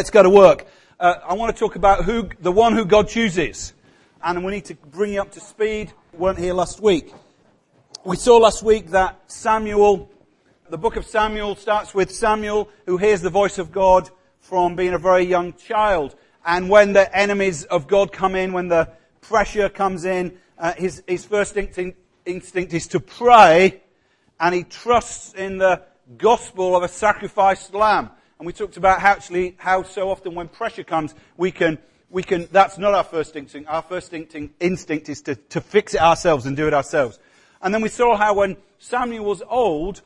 Let's go to work. Uh, I want to talk about who, the one who God chooses. And we need to bring you up to speed. We weren't here last week. We saw last week that Samuel, the book of Samuel starts with Samuel who hears the voice of God from being a very young child. And when the enemies of God come in, when the pressure comes in, uh, his, his first instinct, instinct is to pray and he trusts in the gospel of a sacrificed lamb. And we talked about how actually, how so often when pressure comes, we can, we can, that's not our first instinct. Our first instinct is to, to fix it ourselves and do it ourselves. And then we saw how when Samuel was old,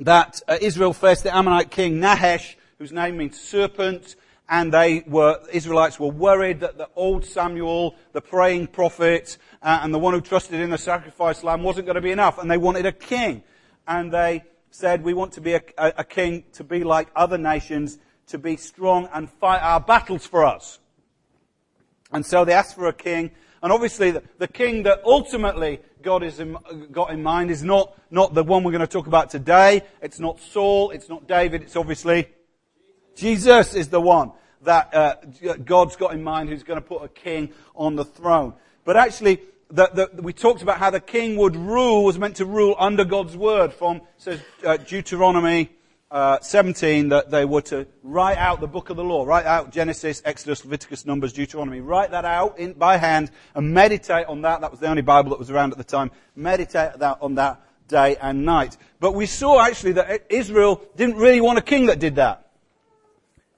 that uh, Israel faced the Ammonite king Nahash, whose name means serpent, and they were, Israelites were worried that the old Samuel, the praying prophet, uh, and the one who trusted in the sacrifice lamb wasn't going to be enough, and they wanted a king. And they said we want to be a, a, a king to be like other nations, to be strong and fight our battles for us. And so they asked for a king. And obviously the, the king that ultimately God has got in mind is not, not the one we're going to talk about today. It's not Saul. It's not David. It's obviously Jesus is the one that uh, God's got in mind who's going to put a king on the throne. But actually, the, we talked about how the king would rule, was meant to rule under God's word from, says uh, Deuteronomy uh, 17, that they were to write out the book of the law, write out Genesis, Exodus, Leviticus, Numbers, Deuteronomy, write that out in, by hand and meditate on that. That was the only Bible that was around at the time. Meditate that, on that day and night. But we saw actually that Israel didn't really want a king that did that.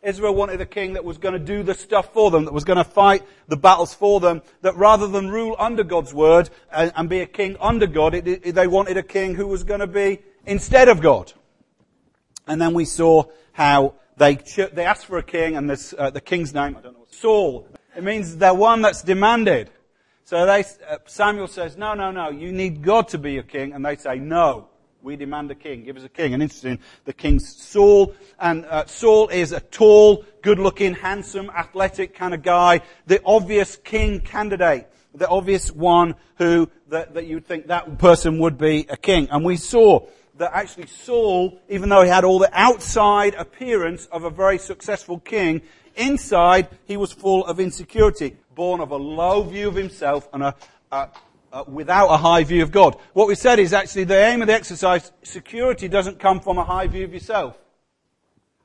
Israel wanted a king that was going to do the stuff for them, that was going to fight the battles for them, that rather than rule under God's word and, and be a king under God, it, it, they wanted a king who was going to be instead of God. And then we saw how they, they asked for a king and this, uh, the king's name, I don't know, Saul. It means they're one that's demanded. So they, uh, Samuel says, no, no, no, you need God to be your king. And they say, no. We demand a king. Give us a king. And interesting, the king's Saul. And uh, Saul is a tall, good-looking, handsome, athletic kind of guy. The obvious king candidate. The obvious one who, that, that you'd think that person would be a king. And we saw that actually Saul, even though he had all the outside appearance of a very successful king, inside he was full of insecurity, born of a low view of himself and a, a uh, without a high view of God. What we said is actually the aim of the exercise, security doesn't come from a high view of yourself.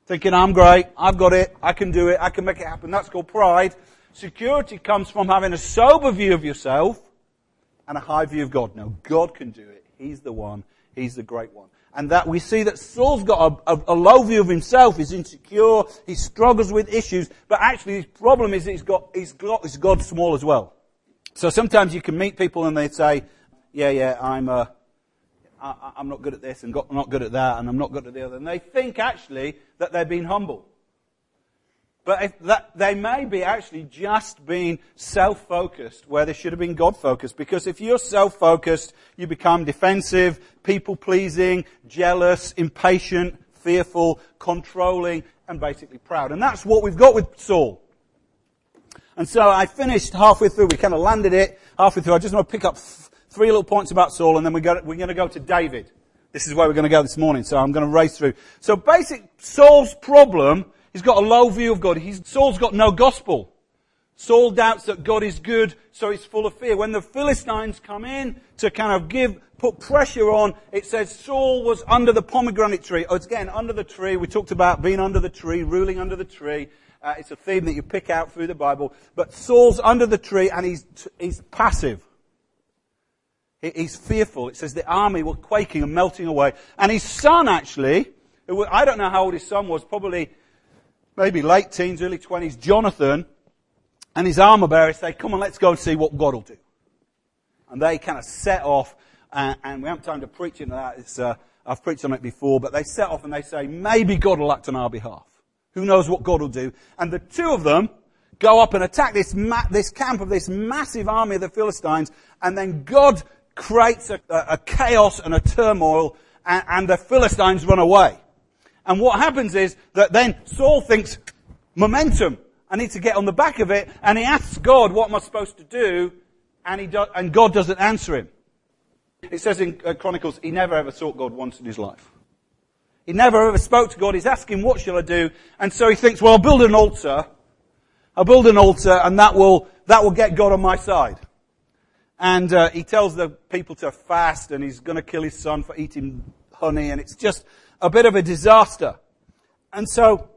Thinking, I'm great, I've got it, I can do it, I can make it happen. That's called pride. Security comes from having a sober view of yourself and a high view of God. No, God can do it. He's the one. He's the great one. And that we see that Saul's got a, a, a, low view of himself. He's insecure. He struggles with issues. But actually his problem is he's got, he's got, he's God small as well. So sometimes you can meet people and they say, yeah, yeah, I'm, uh, I, I'm not good at this and got, not good at that and I'm not good at the other. And they think actually that they're being humble. But that, they may be actually just being self-focused where they should have been God-focused. Because if you're self-focused, you become defensive, people-pleasing, jealous, impatient, fearful, controlling, and basically proud. And that's what we've got with Saul. And so I finished halfway through. We kind of landed it halfway through. I just want to pick up three little points about Saul, and then we we're going to go to David. This is where we're going to go this morning. So I'm going to race through. So basic Saul's problem, he's got a low view of God. He's, Saul's got no gospel. Saul doubts that God is good, so he's full of fear. When the Philistines come in to kind of give, put pressure on, it says Saul was under the pomegranate tree. Oh, it's again, under the tree. We talked about being under the tree, ruling under the tree. Uh, it's a theme that you pick out through the Bible. But Saul's under the tree and he's, he's passive. He, he's fearful. It says the army were quaking and melting away. And his son actually, who, I don't know how old his son was, probably maybe late teens, early 20s, Jonathan, and his armor bearer say, come on, let's go and see what God will do. And they kind of set off, and, and we haven't time to preach into that. Uh, I've preached on it before, but they set off and they say, maybe God will act on our behalf. Who knows what God will do? And the two of them go up and attack this, ma- this camp of this massive army of the Philistines, and then God creates a, a chaos and a turmoil, and, and the Philistines run away. And what happens is that then Saul thinks, momentum, I need to get on the back of it, and he asks God, what am I supposed to do? And, he do, and God doesn't answer him. It says in uh, Chronicles, he never ever sought God once in his life. He never ever spoke to God. He's asking, what shall I do? And so he thinks, well, I'll build an altar. I'll build an altar and that will, that will get God on my side. And uh, he tells the people to fast and he's going to kill his son for eating honey and it's just a bit of a disaster. And so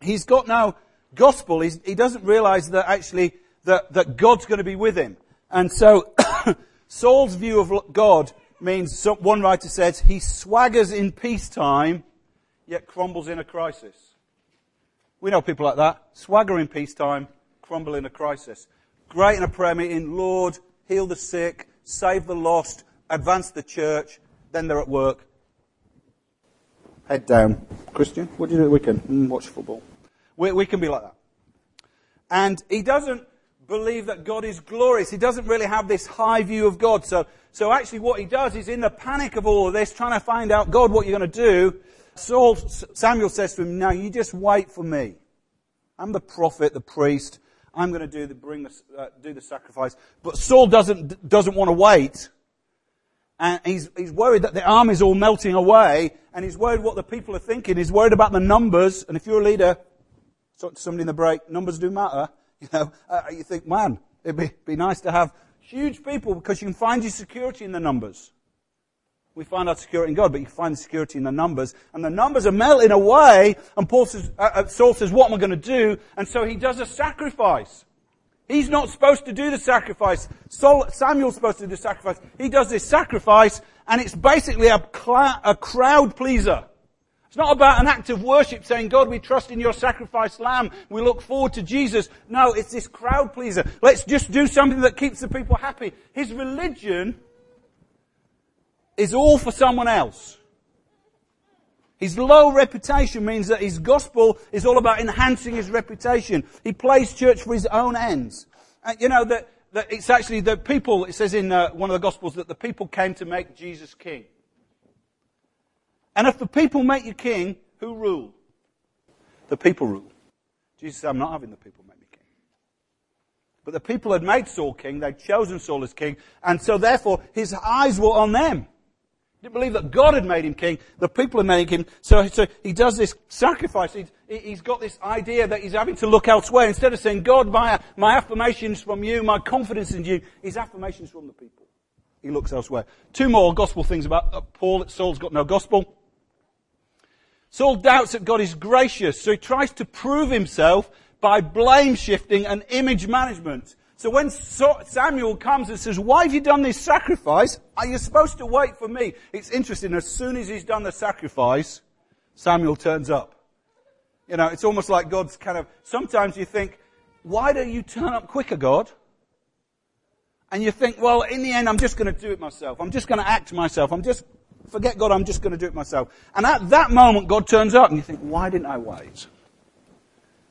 he's got now gospel. He's, he doesn't realize that actually that, that God's going to be with him. And so Saul's view of God means, one writer says, he swaggers in peacetime, yet crumbles in a crisis. We know people like that. Swagger in peacetime, crumble in a crisis. Great in a prayer meeting, Lord, heal the sick, save the lost, advance the church, then they're at work. Head down. Christian, what do you do the weekend? Mm, watch football. We, we can be like that. And he doesn't believe that God is glorious. He doesn't really have this high view of God. So, so actually what he does is in the panic of all of this, trying to find out, God, what you're going to do, Saul, Samuel says to him, now you just wait for me. I'm the prophet, the priest. I'm going to do the, bring the, uh, do the sacrifice. But Saul doesn't, doesn't want to wait. And he's, he's worried that the army's all melting away. And he's worried what the people are thinking. He's worried about the numbers. And if you're a leader, talk to somebody in the break, numbers do matter. You know, uh, you think, man, it'd be, be nice to have huge people because you can find your security in the numbers. We find our security in God, but you find security in the numbers. And the numbers are melting away, and Paul says, uh, uh, Saul says, what am I going to do? And so he does a sacrifice. He's not supposed to do the sacrifice. Saul, Samuel's supposed to do the sacrifice. He does this sacrifice, and it's basically a, cl- a crowd pleaser. It's not about an act of worship saying, God, we trust in your sacrificed lamb. We look forward to Jesus. No, it's this crowd pleaser. Let's just do something that keeps the people happy. His religion is all for someone else. His low reputation means that his gospel is all about enhancing his reputation. He plays church for his own ends. And you know that, that it's actually the people, it says in uh, one of the gospels that the people came to make Jesus king. And if the people make you king, who rule? The people rule. Jesus said, I'm not having the people make me king. But the people had made Saul king, they'd chosen Saul as king, and so therefore his eyes were on them. He didn't believe that God had made him king, the people had made him, so, so he does this sacrifice. He, he's got this idea that he's having to look elsewhere. Instead of saying, God, my, my affirmations from you, my confidence in you, his affirmations from the people. He looks elsewhere. Two more gospel things about uh, Paul. Saul's got no gospel. Saul doubts that God is gracious, so he tries to prove himself by blame shifting and image management. So when Samuel comes and says, why have you done this sacrifice? Are you supposed to wait for me? It's interesting, as soon as he's done the sacrifice, Samuel turns up. You know, it's almost like God's kind of, sometimes you think, why don't you turn up quicker, God? And you think, well, in the end, I'm just going to do it myself. I'm just going to act myself. I'm just forget God, I'm just going to do it myself. And at that moment, God turns up and you think, why didn't I wait?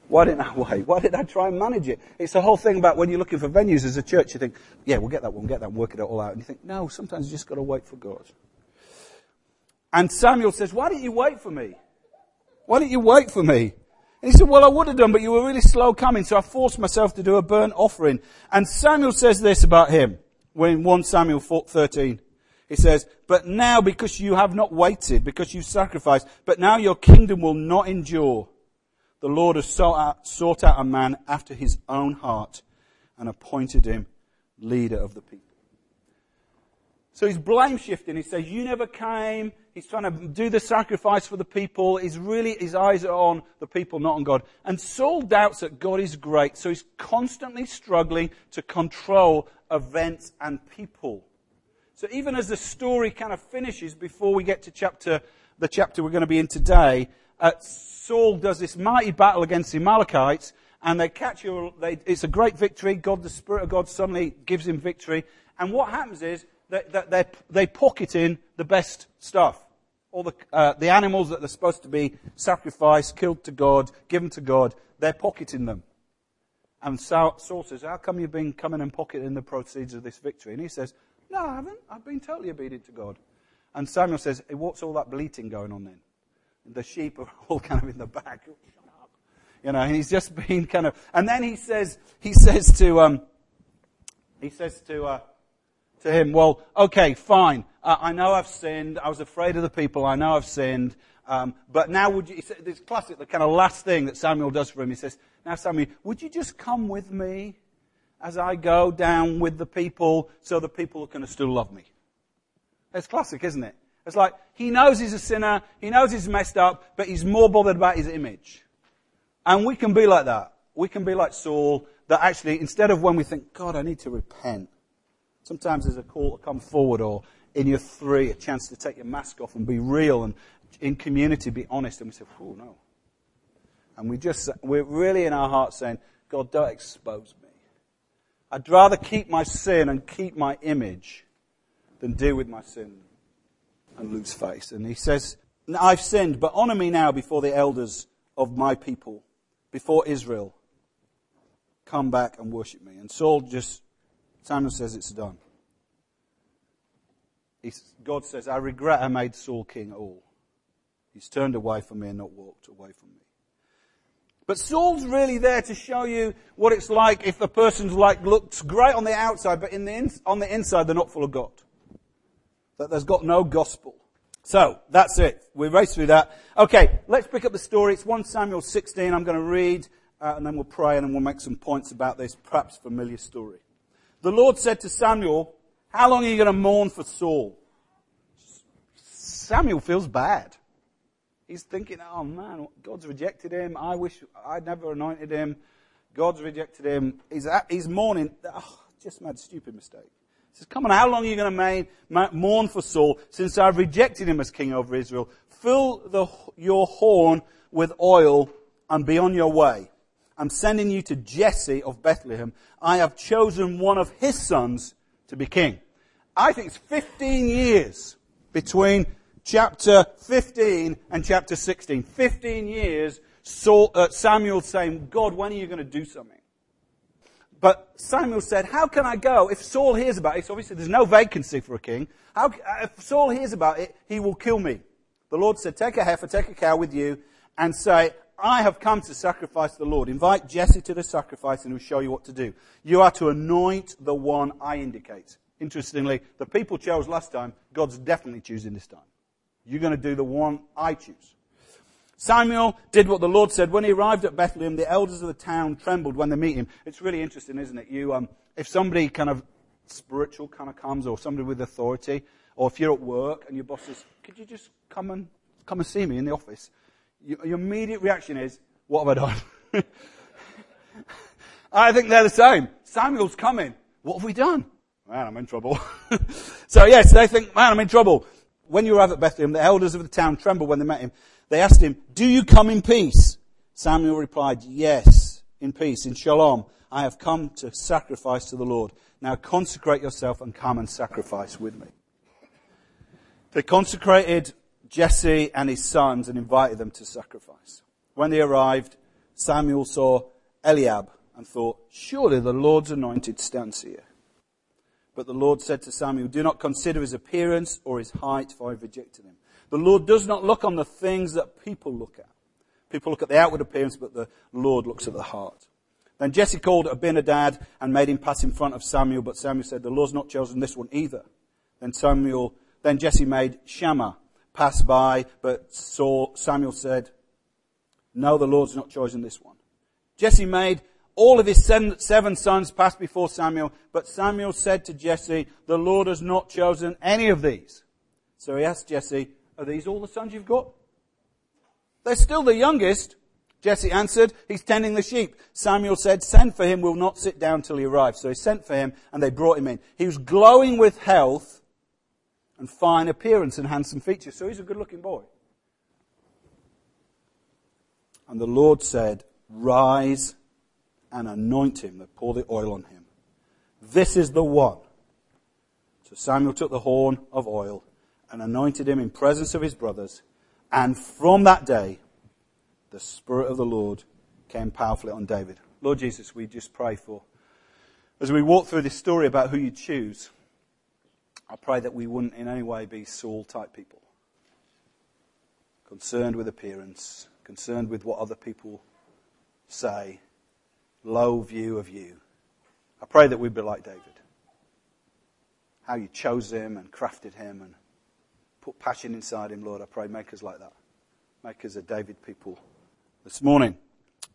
Why didn't I wait? Why did I try and manage it? It's the whole thing about when you're looking for venues as a church, you think, yeah, we'll get that one, get that one, work it all out. And you think, no, sometimes you just got to wait for God. And Samuel says, why didn't you wait for me? Why didn't you wait for me? And he said, well, I would have done, but you were really slow coming, so I forced myself to do a burnt offering. And Samuel says this about him, when 1 Samuel 13. He says, but now because you have not waited, because you sacrificed, but now your kingdom will not endure. The Lord has sought out, sought out a man after his own heart and appointed him leader of the people. So he's blame shifting. He says, you never came. He's trying to do the sacrifice for the people. He's really, his eyes are on the people, not on God. And Saul doubts that God is great. So he's constantly struggling to control events and people. So even as the story kind of finishes before we get to chapter the chapter we're going to be in today, uh, Saul does this mighty battle against the Amalekites, and they catch you. It's a great victory. God, the Spirit of God, suddenly gives him victory. And what happens is that, that they, they pocket in the best stuff. All the, uh, the animals that are supposed to be sacrificed, killed to God, given to God, they're pocketing them. And Saul says, How come you've been coming and pocketing the proceeds of this victory? And he says, No, I haven't. I've been totally obedient to God. And Samuel says, hey, What's all that bleating going on then? The sheep are all kind of in the back. You know, and he's just been kind of, and then he says, he says to, um, he says to, uh, to him, well, okay, fine. Uh, I know I've sinned. I was afraid of the people. I know I've sinned. Um, but now would you, he this classic, the kind of last thing that Samuel does for him. He says, now Samuel, would you just come with me as I go down with the people so the people are going to still love me? It's classic, isn't it? It's like, he knows he's a sinner. He knows he's messed up, but he's more bothered about his image. And we can be like that. We can be like Saul, that actually, instead of when we think, God, I need to repent, sometimes there's a call to come forward or in your three, a chance to take your mask off and be real and in community be honest. And we say, oh, no. And we just, we're really in our hearts saying, God, don't expose me. I'd rather keep my sin and keep my image than deal with my sin and lose face. And he says, I've sinned, but honor me now before the elders of my people before Israel, come back and worship me. And Saul just, Samuel says it's done. God says, I regret I made Saul king at all. He's turned away from me and not walked away from me. But Saul's really there to show you what it's like if the person's like looks great on the outside, but the in, on the inside they're not full of God. That there's got no gospel. So, that's it. We race through that. Okay, let's pick up the story. It's 1 Samuel 16. I'm going to read, uh, and then we'll pray, and then we'll make some points about this perhaps familiar story. The Lord said to Samuel, How long are you going to mourn for Saul? Samuel feels bad. He's thinking, oh man, God's rejected him. I wish I'd never anointed him. God's rejected him. He's, he's mourning. Oh, just made a stupid mistake. He says, Come on, how long are you going to mourn for Saul since I've rejected him as king over Israel? Fill the, your horn with oil and be on your way. I'm sending you to Jesse of Bethlehem. I have chosen one of his sons to be king. I think it's 15 years between chapter 15 and chapter 16. 15 years Saul, uh, Samuel saying, God, when are you going to do something? But Samuel said, How can I go? If Saul hears about it, obviously there's no vacancy for a king. How, if Saul hears about it, he will kill me. The Lord said, Take a heifer, take a cow with you, and say, I have come to sacrifice the Lord. Invite Jesse to the sacrifice, and he'll show you what to do. You are to anoint the one I indicate. Interestingly, the people chose last time, God's definitely choosing this time. You're going to do the one I choose. Samuel did what the Lord said. When he arrived at Bethlehem, the elders of the town trembled when they meet him. It's really interesting, isn't it? You, um, if somebody kind of spiritual kind of comes, or somebody with authority, or if you're at work and your boss says, "Could you just come and come and see me in the office?" your immediate reaction is, "What have I done?" I think they're the same. Samuel's coming. What have we done? Man, I'm in trouble. so yes, they think, man, I'm in trouble. When you arrive at Bethlehem, the elders of the town trembled when they met him. They asked him, Do you come in peace? Samuel replied, Yes, in peace, in shalom. I have come to sacrifice to the Lord. Now consecrate yourself and come and sacrifice with me. They consecrated Jesse and his sons and invited them to sacrifice. When they arrived, Samuel saw Eliab and thought, Surely the Lord's anointed stands here. But the Lord said to Samuel, Do not consider his appearance or his height, for I have rejected him. The Lord does not look on the things that people look at. People look at the outward appearance, but the Lord looks at the heart. Then Jesse called Abinadab and made him pass in front of Samuel, but Samuel said, The Lord's not chosen this one either. Then Samuel, then Jesse made Shammah pass by, but saw, Samuel said, No, the Lord's not chosen this one. Jesse made all of his seven sons passed before Samuel, but Samuel said to Jesse, The Lord has not chosen any of these. So he asked Jesse, are these all the sons you've got? They're still the youngest. Jesse answered, He's tending the sheep. Samuel said, Send for him, we'll not sit down till he arrives. So he sent for him, and they brought him in. He was glowing with health and fine appearance and handsome features. So he's a good looking boy. And the Lord said, Rise and anoint him, that pour the oil on him. This is the one. So Samuel took the horn of oil and anointed him in presence of his brothers. And from that day, the Spirit of the Lord came powerfully on David. Lord Jesus, we just pray for, as we walk through this story about who you choose, I pray that we wouldn't in any way be Saul type people. Concerned with appearance, concerned with what other people say, low view of you. I pray that we'd be like David. How you chose him and crafted him and put passion inside him, Lord. I pray, make us like that. Make us a David people this morning.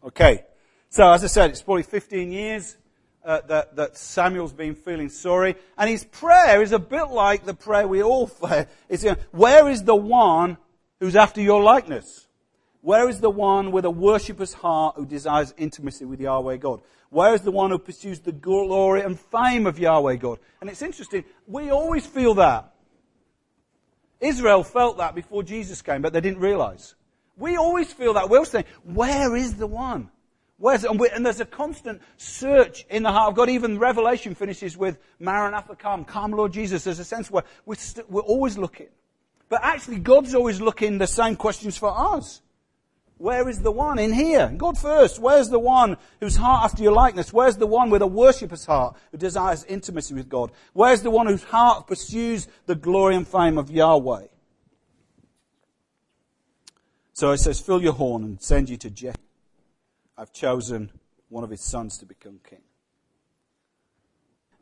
Okay. So, as I said, it's probably 15 years uh, that, that Samuel's been feeling sorry. And his prayer is a bit like the prayer we all pray. It's, you know, where is the one who's after your likeness? Where is the one with a worshipper's heart who desires intimacy with Yahweh God? Where is the one who pursues the glory and fame of Yahweh God? And it's interesting, we always feel that. Israel felt that before Jesus came, but they didn't realize. We always feel that. We're saying, where is the one? Where's, and, and, there's a constant search in the heart of God. Even Revelation finishes with Maranatha, come, come, Lord Jesus. There's a sense where we're, we st- we're always looking. But actually, God's always looking the same questions for us. Where is the one in here? God first. Where's the one whose heart after your likeness? Where's the one with a worshipper's heart who desires intimacy with God? Where's the one whose heart pursues the glory and fame of Yahweh? So it says, fill your horn and send you to Jesse. I've chosen one of his sons to become king.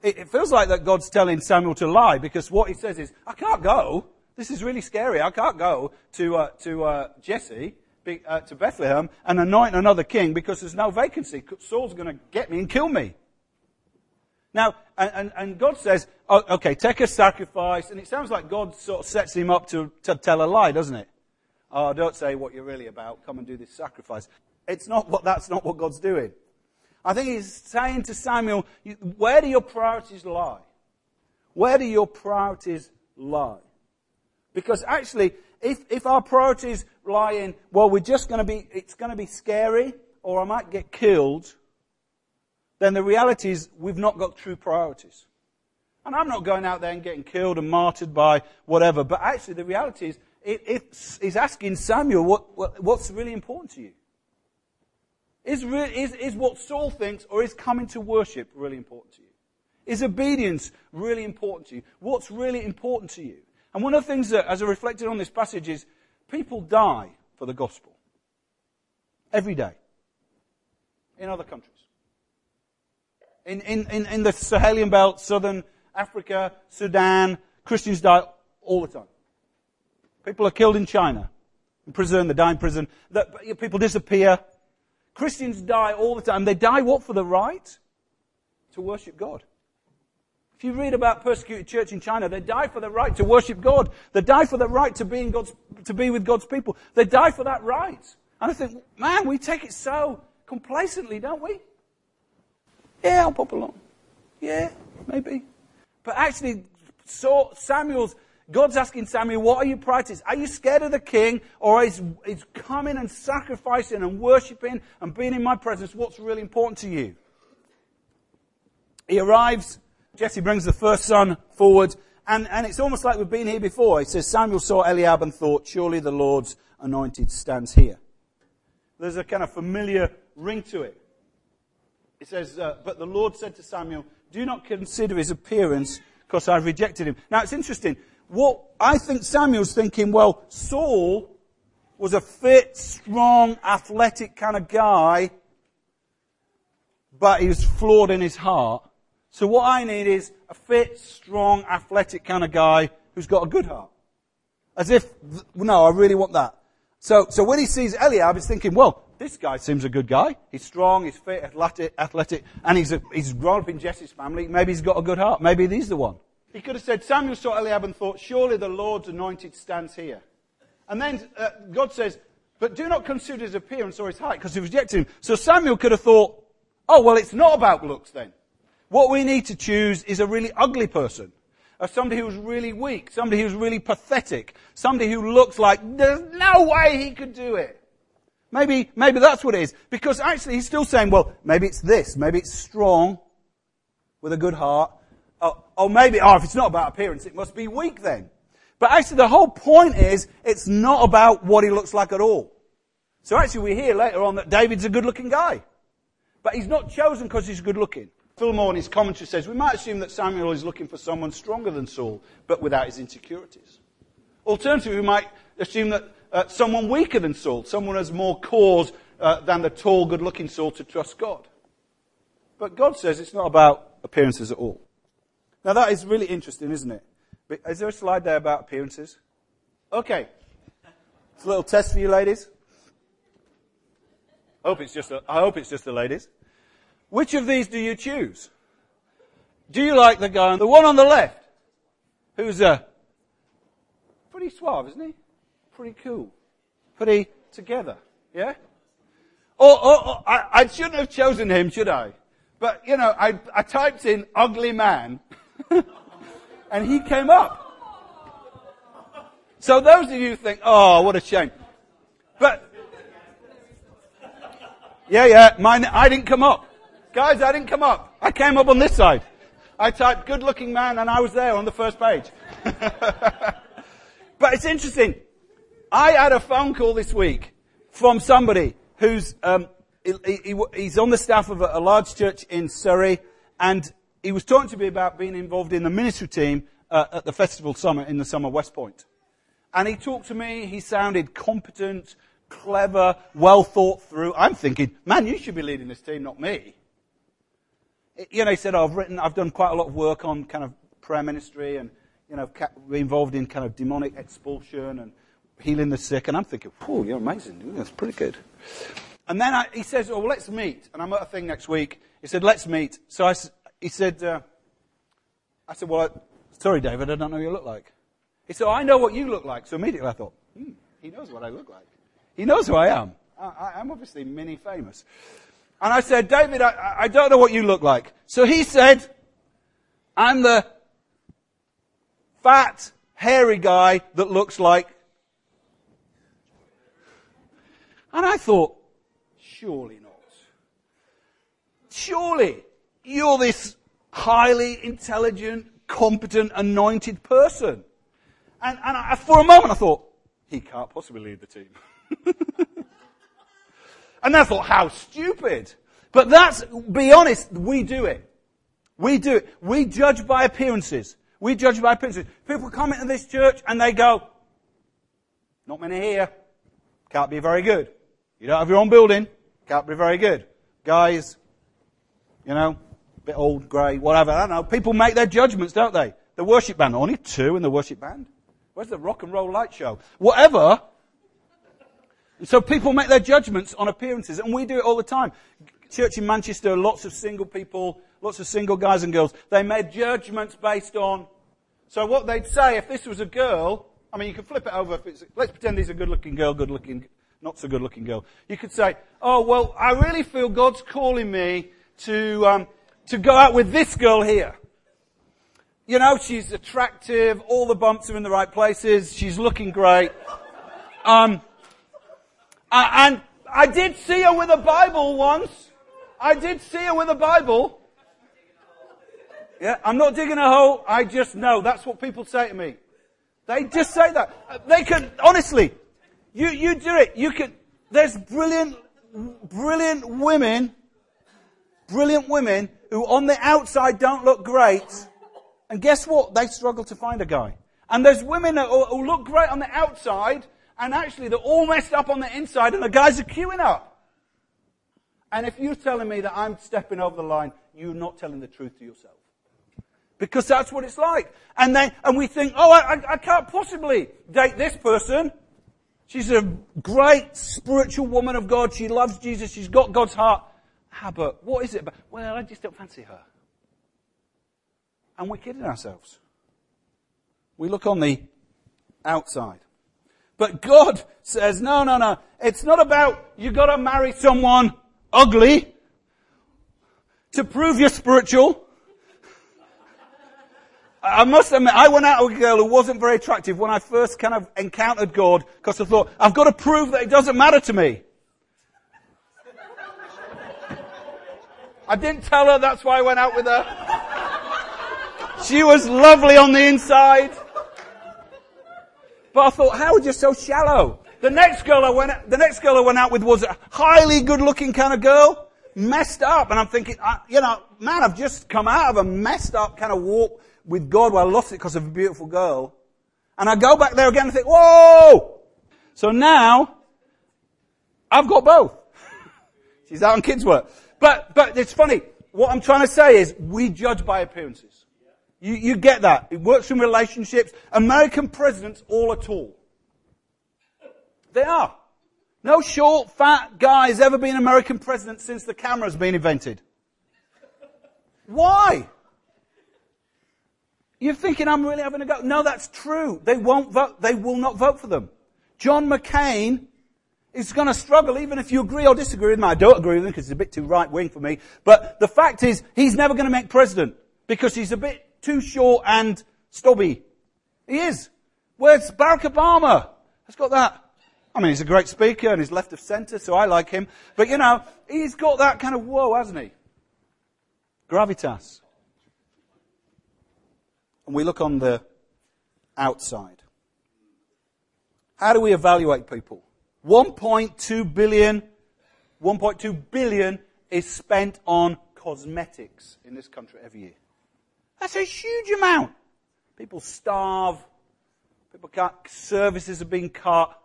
It, it feels like that God's telling Samuel to lie because what he says is, I can't go. This is really scary. I can't go to, uh, to uh, Jesse, Uh, to Bethlehem and anoint another king because there's no vacancy. Saul's going to get me and kill me. Now, and, and, and, God says, oh, okay, take a sacrifice. And it sounds like God sort of sets him up to, to tell a lie, doesn't it? Oh, don't say what you're really about. Come and do this sacrifice. It's not what, that's not what God's doing. I think he's saying to Samuel, where do your priorities lie? Where do your priorities lie? Because actually, if, if our priorities lie in, well, we're just going to be, it's going to be scary, or I might get killed, then the reality is we've not got true priorities. And I'm not going out there and getting killed and martyred by whatever, but actually the reality is, it, it's, asking Samuel what, what, what's really important to you. Is, is, is what Saul thinks or is coming to worship really important to you? Is obedience really important to you? What's really important to you? And one of the things that, as I reflected on this passage, is people die for the gospel. Every day. In other countries. In, in, in, in the Sahelian belt, southern Africa, Sudan, Christians die all the time. People are killed in China, in prison, they die in prison. People disappear. Christians die all the time. They die what? For the right to worship God. If you read about persecuted church in China, they die for the right to worship God. They die for the right to be in God's, to be with God's people. They die for that right. And I think, man, we take it so complacently, don't we? Yeah, I'll pop along. Yeah, maybe. But actually, so Samuel's God's asking Samuel, what are your priorities? Are you scared of the king or is, is coming and sacrificing and worshipping and being in my presence what's really important to you? He arrives, Jesse brings the first son forward, and, and it's almost like we've been here before. He says, Samuel saw Eliab and thought, surely the Lord's anointed stands here. There's a kind of familiar ring to it. It says, uh, but the Lord said to Samuel, do not consider his appearance because I've rejected him. Now it's interesting what I think Samuel's thinking, well, Saul was a fit, strong, athletic kind of guy, but he was flawed in his heart. So what I need is a fit, strong, athletic kind of guy who's got a good heart. As if, no, I really want that. So, so when he sees Eliab, he's thinking, well, this guy seems a good guy. He's strong, he's fit, athletic, athletic, and he's, a, he's grown up in Jesse's family. Maybe he's got a good heart. Maybe he's the one. He could have said, Samuel saw Eliab and thought, surely the Lord's anointed stands here. And then uh, God says, but do not consider his appearance or his height because he rejected him. So Samuel could have thought, oh, well, it's not about looks then. What we need to choose is a really ugly person. Or somebody who's really weak, somebody who's really pathetic, somebody who looks like there's no way he could do it. Maybe, maybe that's what it is. Because actually he's still saying, well, maybe it's this. Maybe it's strong with a good heart. Or, or maybe, oh, if it's not about appearance, it must be weak then. But actually the whole point is, it's not about what he looks like at all. So actually we hear later on that David's a good looking guy. But he's not chosen because he's good looking. Fillmore in his commentary says, we might assume that Samuel is looking for someone stronger than Saul, but without his insecurities. Alternatively, we might assume that uh, someone weaker than Saul, someone has more cause uh, than the tall, good-looking Saul to trust God. But God says it's not about appearances at all. Now that is really interesting, isn't it? Is there a slide there about appearances? Okay. It's a little test for you ladies. I hope it's just, a, I hope it's just the ladies. Which of these do you choose? Do you like the guy, on the one on the left, who's a uh, pretty suave, isn't he? pretty cool. Pretty together. Yeah? Or, I, I, shouldn't have chosen him, should I? But, you know, I, I typed in ugly man and he came up. So those of you think, oh, what a shame. But, yeah, yeah, mine, I didn't come up. Guys, I didn't come up. I came up on this side. I typed good looking man and I was there on the first page. but it's interesting. I had a phone call this week from somebody who's um, he, he, he's on the staff of a, a, large church in Surrey, and he was talking to me about being involved in the ministry team uh, at the festival summer in the summer West Point. And he talked to me. He sounded competent, clever, well thought through. I'm thinking, man, you should be leading this team, not me. You know, he said, oh, I've written, I've done quite a lot of work on kind of prayer ministry and, you know, been involved in kind of demonic expulsion and healing the sick. And I'm thinking, whoa, you're amazing. That's pretty good. And then I, he says, oh, well, let's meet. And I'm at a thing next week. He said, let's meet. So I, he said, uh, I said, well, I, sorry, David, I don't know what you look like. He said, oh, I know what you look like. So immediately I thought, hmm, he knows what I look like. He knows who I am. I, am obviously mini famous. And I said, David, I, I don't know what you look like. So he said, I'm the fat, hairy guy that looks like And I thought, surely not. Surely you're this highly intelligent, competent, anointed person. And, and I, for a moment I thought, he can't possibly lead the team. and I thought, how stupid. But that's, be honest, we do it. We do it. We judge by appearances. We judge by appearances. People come into this church and they go, not many here. Can't be very good. You don't have your own building, can't be very good. Guys, you know, a bit old, grey, whatever. I don't know. People make their judgments, don't they? The worship band, only two in the worship band. Where's the rock and roll light show? Whatever. So people make their judgments on appearances, and we do it all the time. Church in Manchester, lots of single people, lots of single guys and girls. They made judgments based on. So what they'd say if this was a girl, I mean, you can flip it over. If it's, let's pretend he's a good-looking girl, good-looking not so good looking girl. You could say, oh, well, I really feel God's calling me to, um, to go out with this girl here. You know, she's attractive, all the bumps are in the right places, she's looking great. Um, and I did see her with a Bible once. I did see her with a Bible. Yeah, I'm not digging a hole, I just know. That's what people say to me. They just say that. They could, honestly, you, you do it. You can, there's brilliant, brilliant women, brilliant women who on the outside don't look great. And guess what? They struggle to find a guy. And there's women who look great on the outside and actually they're all messed up on the inside and the guys are queuing up. And if you're telling me that I'm stepping over the line, you're not telling the truth to yourself. Because that's what it's like. And then, and we think, oh, I, I can't possibly date this person. She's a great spiritual woman of God. She loves Jesus. She's got God's heart. Ah, but what is it about? Well, I just don't fancy her. And we're kidding ourselves. We look on the outside. But God says, no, no, no. It's not about you gotta marry someone ugly to prove you're spiritual. I must admit, I went out with a girl who wasn't very attractive when I first kind of encountered God because I thought, I've got to prove that it doesn't matter to me. I didn't tell her that's why I went out with her. She was lovely on the inside. But I thought, Howard, you're so shallow. The next girl I went, the next girl I went out with was a highly good looking kind of girl, messed up. And I'm thinking, you know, man, I've just come out of a messed up kind of walk with God where I lost it because of a beautiful girl. And I go back there again and think, whoa! So now, I've got both. She's out on kids work. But, but it's funny. What I'm trying to say is, we judge by appearances. You, you get that. It works in relationships. American presidents all are tall. They are. No short, fat guy has ever been American president since the camera's been invented. Why? You're thinking I'm really having a go. No, that's true. They won't vote. They will not vote for them. John McCain is going to struggle even if you agree or disagree with him. I don't agree with him because he's a bit too right wing for me. But the fact is, he's never going to make president because he's a bit too short and stubby. He is. Where's Barack Obama? Has got that. I mean, he's a great speaker and he's left of centre, so I like him. But you know, he's got that kind of whoa, hasn't he? Gravitas. And we look on the outside. How do we evaluate people? 1.2 billion, 1.2 billion is spent on cosmetics in this country every year. That's a huge amount. People starve. People cut, services are being cut.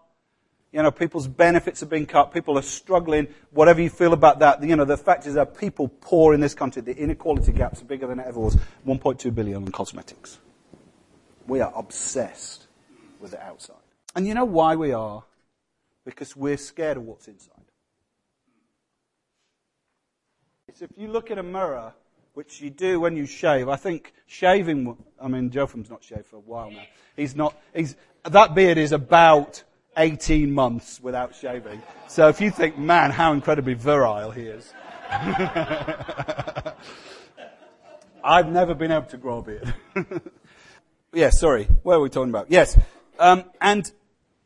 You know, people's benefits are being cut. People are struggling. Whatever you feel about that, you know, the fact is that people poor in this country. The inequality gaps are bigger than it ever was. 1.2 billion on cosmetics. We are obsessed with the outside. And you know why we are? Because we're scared of what's inside. It's if you look in a mirror, which you do when you shave, I think shaving, I mean, Jotham's not shaved for a while now. He's not, he's, that beard is about 18 months without shaving. So if you think, man, how incredibly virile he is. I've never been able to grow a beard. yes, sorry. Where are we talking about? Yes. Um, and,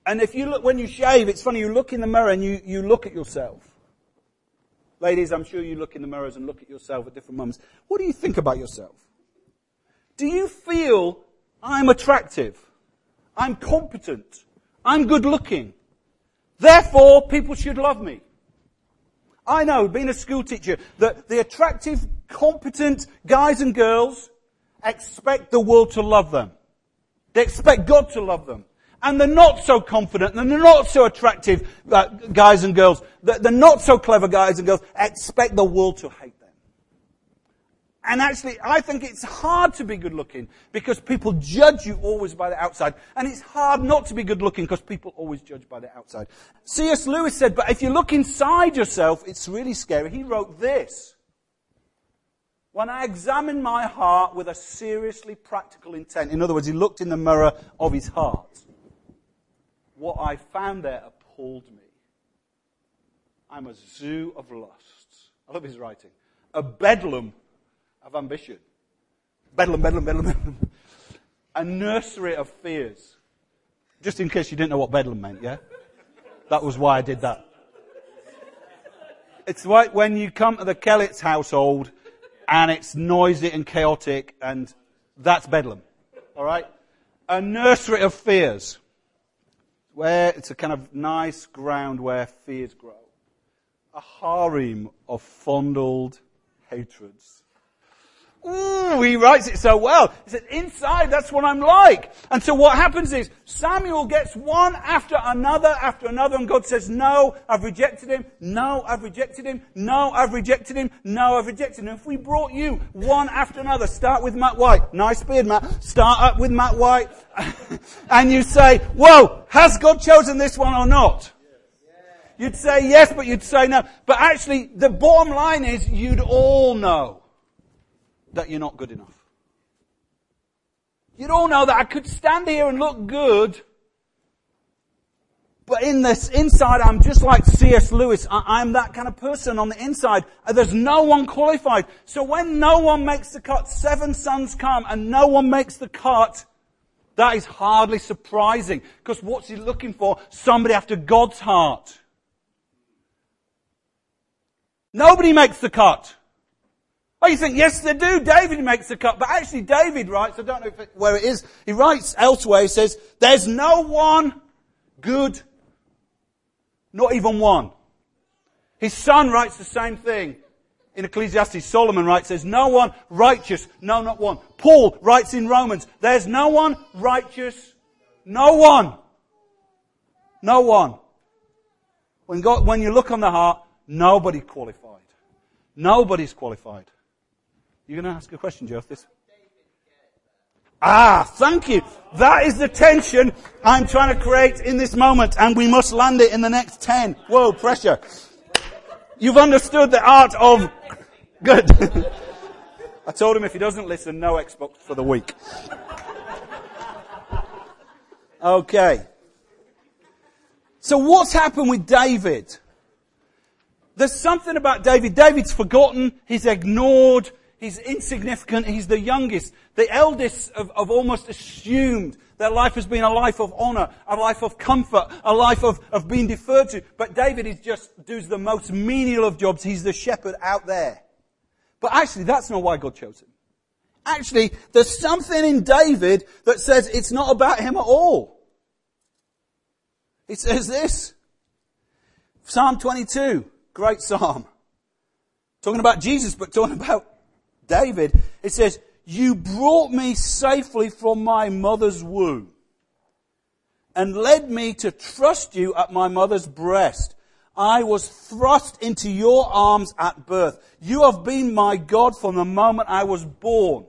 and if you look, when you shave, it's funny, you look in the mirror and you, you look at yourself. Ladies, I'm sure you look in the mirrors and look at yourself at different moments. What do you think about yourself? Do you feel I'm attractive? I'm competent? I'm good looking. Therefore, people should love me. I know, being a school teacher, that the attractive, competent guys and girls expect the world to love them. They expect God to love them. And the not so confident and the not so attractive uh, guys and girls, the, the not so clever guys and girls expect the world to hate them. and actually, I think it's hard to be good looking because people judge you always by the outside. And it's hard not to be good looking because people always judge by the outside. C.S. Lewis said, but if you look inside yourself, it's really scary. He wrote this. When I examined my heart with a seriously practical intent, in other words, he looked in the mirror of his heart, what I found there appalled me. I'm a zoo of lusts. I love his writing. A bedlam of ambition. Bedlam, bedlam, bedlam, bedlam. A nursery of fears. Just in case you didn't know what bedlam meant, yeah? That was why I did that. It's like when you come to the Kellett's household and it's noisy and chaotic and that's bedlam. Alright? A nursery of fears. Where it's a kind of nice ground where fears grow. A harem of fondled hatreds Ooh, he writes it so well. He said, inside, that's what I'm like. And so what happens is, Samuel gets one after another after another, and God says, no, I've rejected him. No, I've rejected him. No, I've rejected him. No, I've rejected him. If we brought you one after another, start with Matt White. Nice beard, Matt. Start up with Matt White. and you say, whoa, has God chosen this one or not? You'd say yes, but you'd say no. But actually, the bottom line is, you'd all know that you're not good enough. You don't know that I could stand here and look good, but in this inside, I'm just like C.S. Lewis. I, am that kind of person on the inside. Uh, there's no one qualified. So when no one makes the cut, seven sons come and no one makes the cut, that is hardly surprising. Because what's he looking for? Somebody after God's heart. Nobody makes the cut. Oh, you think, yes, they do. David makes the cut. But actually, David writes, I don't know it, where it is, he writes elsewhere, he says, there's no one good, not even one. His son writes the same thing. In Ecclesiastes, Solomon writes, there's no one righteous, no, not one. Paul writes in Romans, there's no one righteous, no one. No one. When God, when you look on the heart, nobody qualified. Nobody's qualified. You're going to ask a question, Joe? This. Ah, thank you. That is the tension I'm trying to create in this moment, and we must land it in the next ten. Whoa, pressure. You've understood the art of good. I told him if he doesn't listen, no Xbox for the week. Okay. So what's happened with David? There's something about David. David's forgotten. He's ignored. He's insignificant. He's the youngest. The eldest have, have almost assumed their life has been a life of honor, a life of comfort, a life of, of being deferred to. But David is just, does the most menial of jobs. He's the shepherd out there. But actually, that's not why God chose him. Actually, there's something in David that says it's not about him at all. It says this. Psalm 22, great psalm. Talking about Jesus, but talking about David, it says, You brought me safely from my mother's womb and led me to trust you at my mother's breast. I was thrust into your arms at birth. You have been my God from the moment I was born.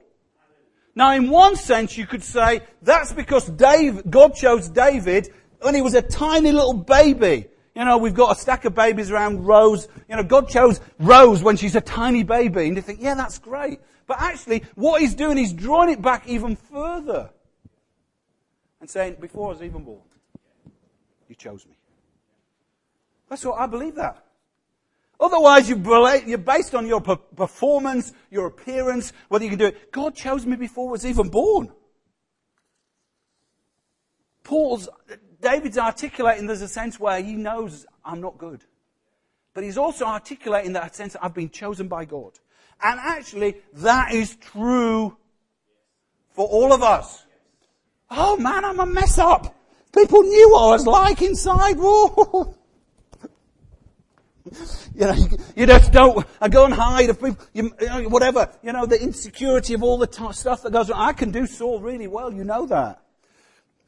Now, in one sense, you could say that's because Dave, God chose David when he was a tiny little baby. You know, we've got a stack of babies around Rose. You know, God chose Rose when she's a tiny baby. And you think, yeah, that's great. But actually, what he's doing, he's drawing it back even further. And saying, before I was even born, you chose me. That's what I believe that. Otherwise, you're based on your performance, your appearance, whether you can do it. God chose me before I was even born. Paul's, David's articulating there's a sense where he knows I'm not good. But he's also articulating that sense that I've been chosen by God. And actually, that is true for all of us. Oh man, I'm a mess up. People knew what I was like inside. Whoa. You know, you, just don't, I go and hide of people, you, know, whatever, you know, the insecurity of all the t- stuff that goes on. I can do Saul really well, you know that.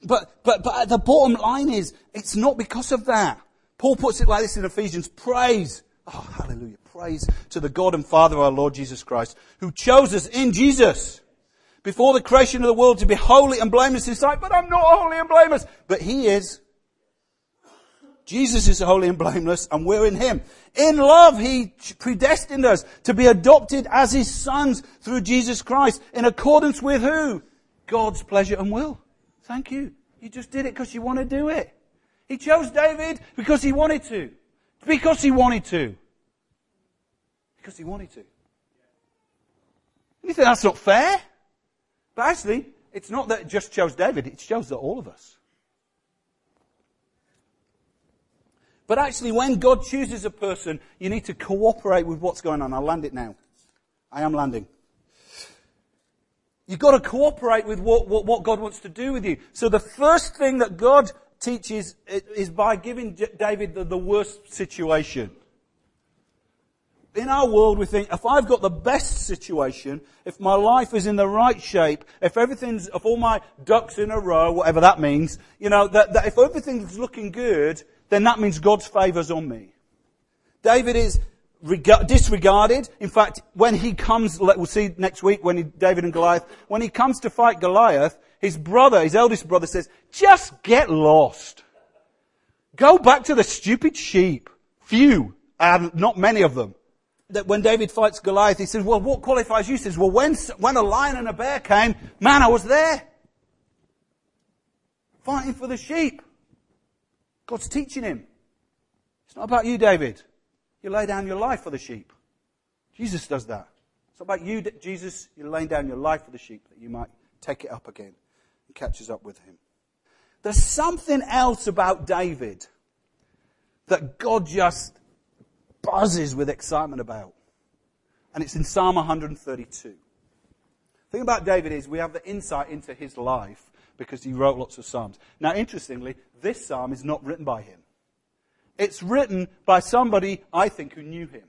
But, but, but the bottom line is, it's not because of that. Paul puts it like this in Ephesians, praise. Oh, hallelujah. Praise to the God and Father of our Lord Jesus Christ, who chose us in Jesus before the creation of the world to be holy and blameless in sight. But I'm not holy and blameless. But He is. Jesus is holy and blameless and we're in Him. In love, He predestined us to be adopted as His sons through Jesus Christ in accordance with who? God's pleasure and will. Thank you. You just did it because you want to do it. He chose David because he wanted to. Because he wanted to. Because he wanted to. You think that's not fair? But actually, it's not that it just chose David, it shows that all of us. But actually, when God chooses a person, you need to cooperate with what's going on. I'll land it now. I am landing. You've got to cooperate with what, what, what, God wants to do with you. So the first thing that God teaches is by giving David the, the worst situation. In our world, we think, if I've got the best situation, if my life is in the right shape, if everything's, if all my ducks in a row, whatever that means, you know, that, that if everything's looking good, then that means God's favour's on me. David is disregarded. In fact, when he comes, we'll see next week when he, David and Goliath, when he comes to fight Goliath, his brother, his eldest brother says, just get lost. Go back to the stupid sheep. Few, and not many of them. That when David fights Goliath, he says, well, what qualifies you? He says, well, when, when a lion and a bear came, man, I was there. Fighting for the sheep. God's teaching him. It's not about you, David. You lay down your life for the sheep. Jesus does that. It's not about you, Jesus. You're laying down your life for the sheep that you might take it up again and catches up with him. There's something else about David that God just buzzes with excitement about. And it's in Psalm 132. The thing about David is we have the insight into his life because he wrote lots of psalms. Now, interestingly, this psalm is not written by him. It's written by somebody, I think, who knew him.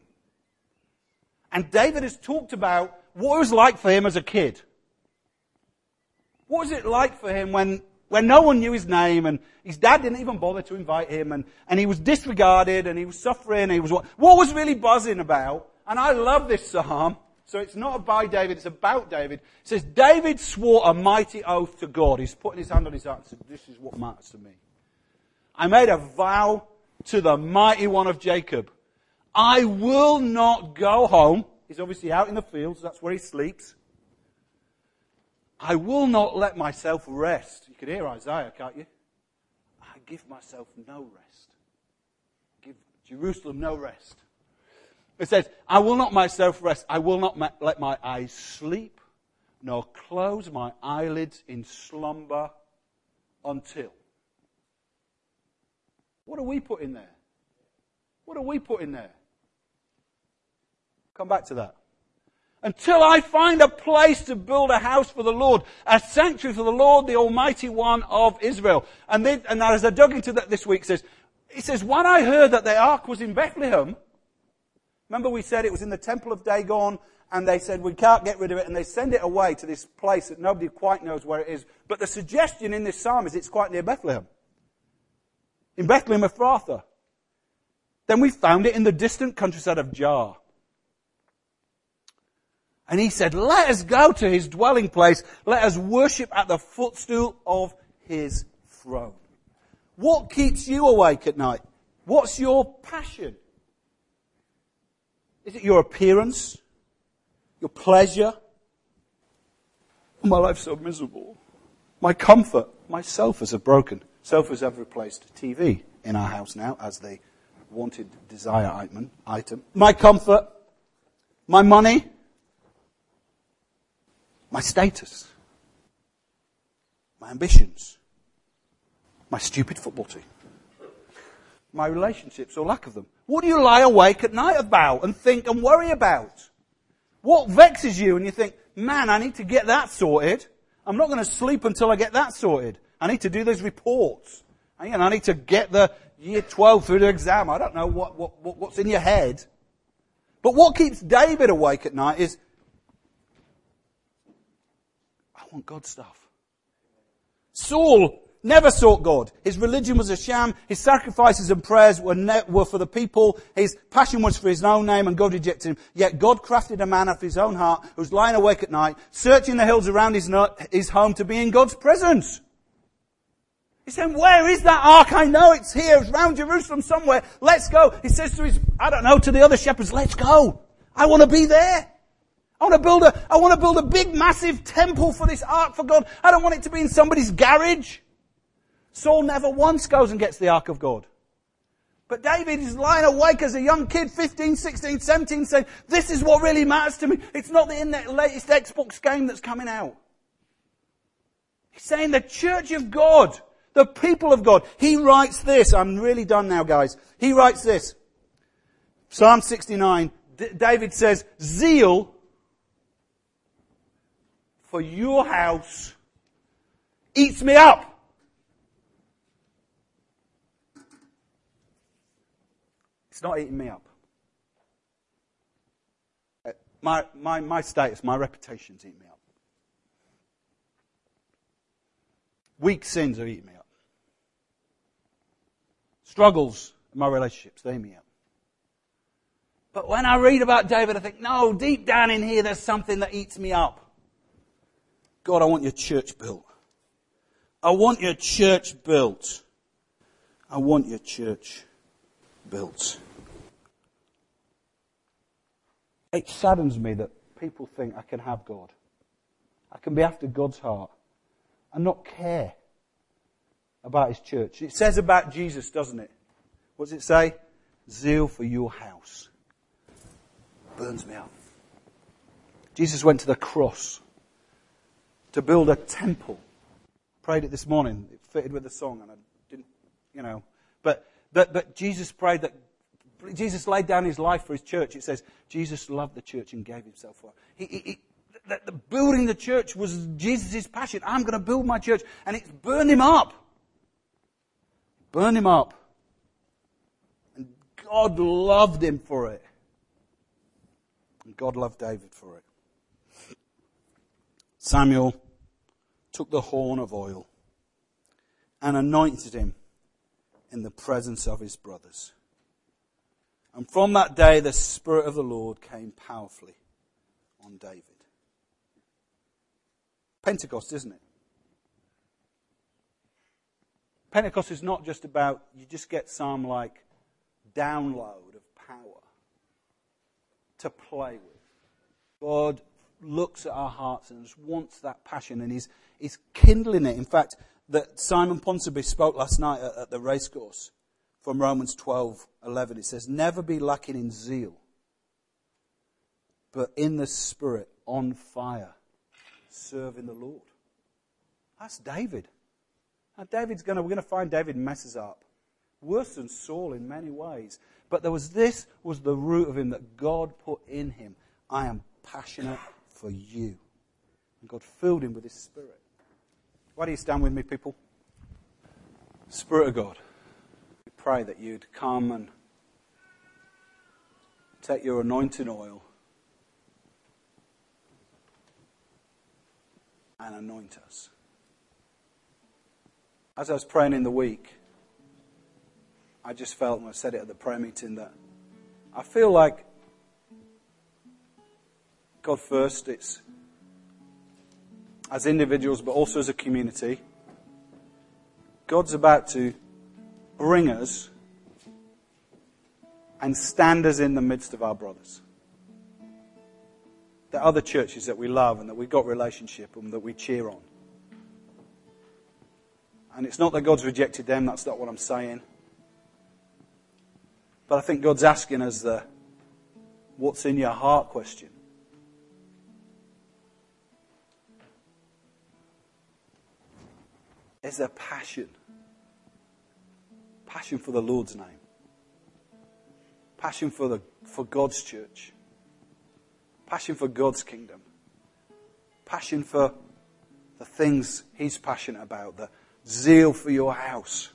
And David has talked about what it was like for him as a kid. What was it like for him when, when no one knew his name and his dad didn't even bother to invite him and, and he was disregarded and he was suffering and he was what, what was really buzzing about? And I love this psalm. So it's not by David, it's about David. It says, David swore a mighty oath to God. He's putting his hand on his heart and said, this is what matters to me. I made a vow to the mighty one of Jacob. I will not go home. He's obviously out in the fields. That's where he sleeps. I will not let myself rest. You can hear Isaiah, can't you? I give myself no rest. Give Jerusalem no rest. It says, I will not myself rest. I will not ma- let my eyes sleep, nor close my eyelids in slumber until. What do we put in there? What do we put in there? Come back to that. Until I find a place to build a house for the Lord, a sanctuary for the Lord, the Almighty One of Israel. And, they, and as I dug into that this week, says, it says, when I heard that the ark was in Bethlehem, remember we said it was in the temple of Dagon, and they said, we can't get rid of it, and they send it away to this place that nobody quite knows where it is. But the suggestion in this psalm is it's quite near Bethlehem. In Bethlehem Ephrathah. Then we found it in the distant countryside of Jaar. And he said, let us go to his dwelling place. Let us worship at the footstool of his throne. What keeps you awake at night? What's your passion? Is it your appearance? Your pleasure? My life's so miserable. My comfort, my is broken. Sofas have replaced TV in our house now as the wanted desire item. item. My comfort, my money, my status, my ambitions, my stupid football team, my relationships or lack of them. What do you lie awake at night about and think and worry about? What vexes you and you think, man, I need to get that sorted. I'm not going to sleep until I get that sorted. I need to do those reports. And I need to get the year 12 through the exam. I don't know what, what, what, what's in your head. But what keeps David awake at night is I want God stuff. Saul never sought God. His religion was a sham. His sacrifices and prayers were, ne- were for the people. His passion was for his own name and God rejected him. Yet God crafted a man after his own heart who was lying awake at night, searching the hills around his, his home to be in God's presence. He's saying, where is that ark? I know it's here. It's around Jerusalem somewhere. Let's go. He says to his, I don't know, to the other shepherds, let's go. I want to be there. I want to build a, I want to build a big massive temple for this ark for God. I don't want it to be in somebody's garage. Saul never once goes and gets the ark of God. But David is lying awake as a young kid, 15, 16, 17, saying, this is what really matters to me. It's not the in the latest Xbox game that's coming out. He's saying the church of God, the people of God. He writes this. I'm really done now, guys. He writes this. Psalm 69. D- David says, zeal for your house eats me up. It's not eating me up. Uh, my, my, my status, my reputation's eating me up. Weak sins are eating me. Struggles in my relationships, they me up. But when I read about David, I think, no, deep down in here, there's something that eats me up. God, I want your church built. I want your church built. I want your church built. It saddens me that people think I can have God. I can be after God's heart and not care about his church. It says about Jesus, doesn't it? What does it say? Zeal for your house burns me up. Jesus went to the cross to build a temple. Prayed it this morning. It fitted with the song, and I didn't, you know. But, but, but Jesus prayed that Jesus laid down his life for his church. It says Jesus loved the church and gave himself for it. He, he, he, the, the building the church was Jesus' passion. I'm going to build my church. And it's burned him up. Burned him up. And God loved him for it. And God loved David for it. Samuel took the horn of oil and anointed him in the presence of his brothers. And from that day, the Spirit of the Lord came powerfully on David. Pentecost, isn't it? Pentecost is not just about you just get some like download of power to play with. God looks at our hearts and just wants that passion and he's, he's kindling it. In fact, that Simon Ponsonby spoke last night at, at the racecourse from Romans 12, 11. It says, never be lacking in zeal, but in the spirit, on fire, serving the Lord. That's David. Now David's gonna, we're gonna find David messes up. Worse than Saul in many ways. But there was this was the root of him that God put in him. I am passionate for you. And God filled him with his spirit. Why do you stand with me, people? Spirit of God, we pray that you'd come and take your anointing oil and anoint us. As I was praying in the week, I just felt, and I said it at the prayer meeting, that I feel like God first, it's as individuals, but also as a community. God's about to bring us and stand us in the midst of our brothers. The other churches that we love and that we've got relationship and that we cheer on. And it's not that God's rejected them, that's not what I'm saying. But I think God's asking us the what's in your heart question. Is there passion? Passion for the Lord's name. Passion for, the, for God's church. Passion for God's kingdom. Passion for the things He's passionate about. The zeal for your house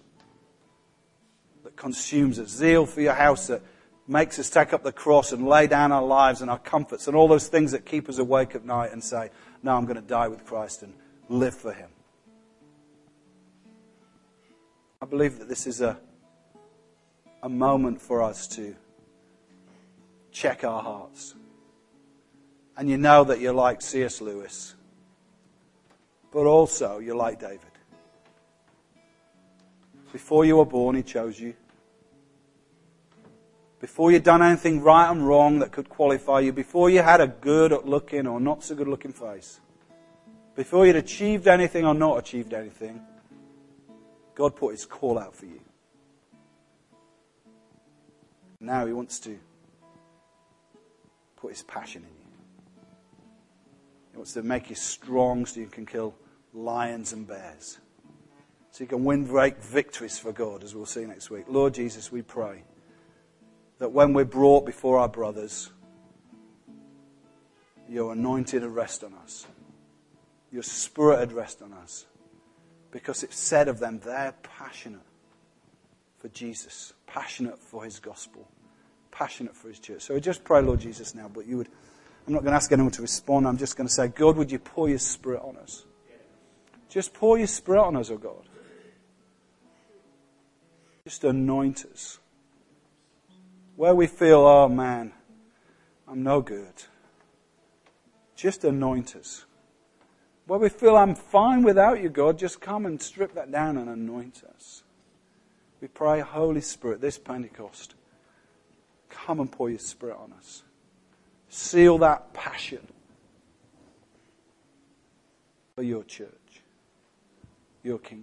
that consumes us. Zeal for your house that makes us take up the cross and lay down our lives and our comforts and all those things that keep us awake at night and say, No, I'm going to die with Christ and live for Him. I believe that this is a, a moment for us to check our hearts. And you know that you're like C.S. Lewis, but also you're like David. Before you were born, he chose you. Before you'd done anything right and wrong that could qualify you, before you had a good looking or not so good looking face, before you'd achieved anything or not achieved anything, God put his call out for you. Now he wants to put his passion in you. He wants to make you strong so you can kill lions and bears. So you can win great victories for God, as we'll see next week. Lord Jesus, we pray that when we're brought before our brothers, your anointed rest on us. Your spirit rest on us because it's said of them they're passionate for Jesus, passionate for his gospel, passionate for his church. So we just pray, Lord Jesus, now, but you would, I'm not going to ask anyone to respond. I'm just going to say, God, would you pour your spirit on us? Just pour your spirit on us, oh God. Just anoint us. Where we feel, oh man, I'm no good. Just anoint us. Where we feel I'm fine without you, God, just come and strip that down and anoint us. We pray, Holy Spirit, this Pentecost, come and pour your Spirit on us. Seal that passion for your church, your kingdom.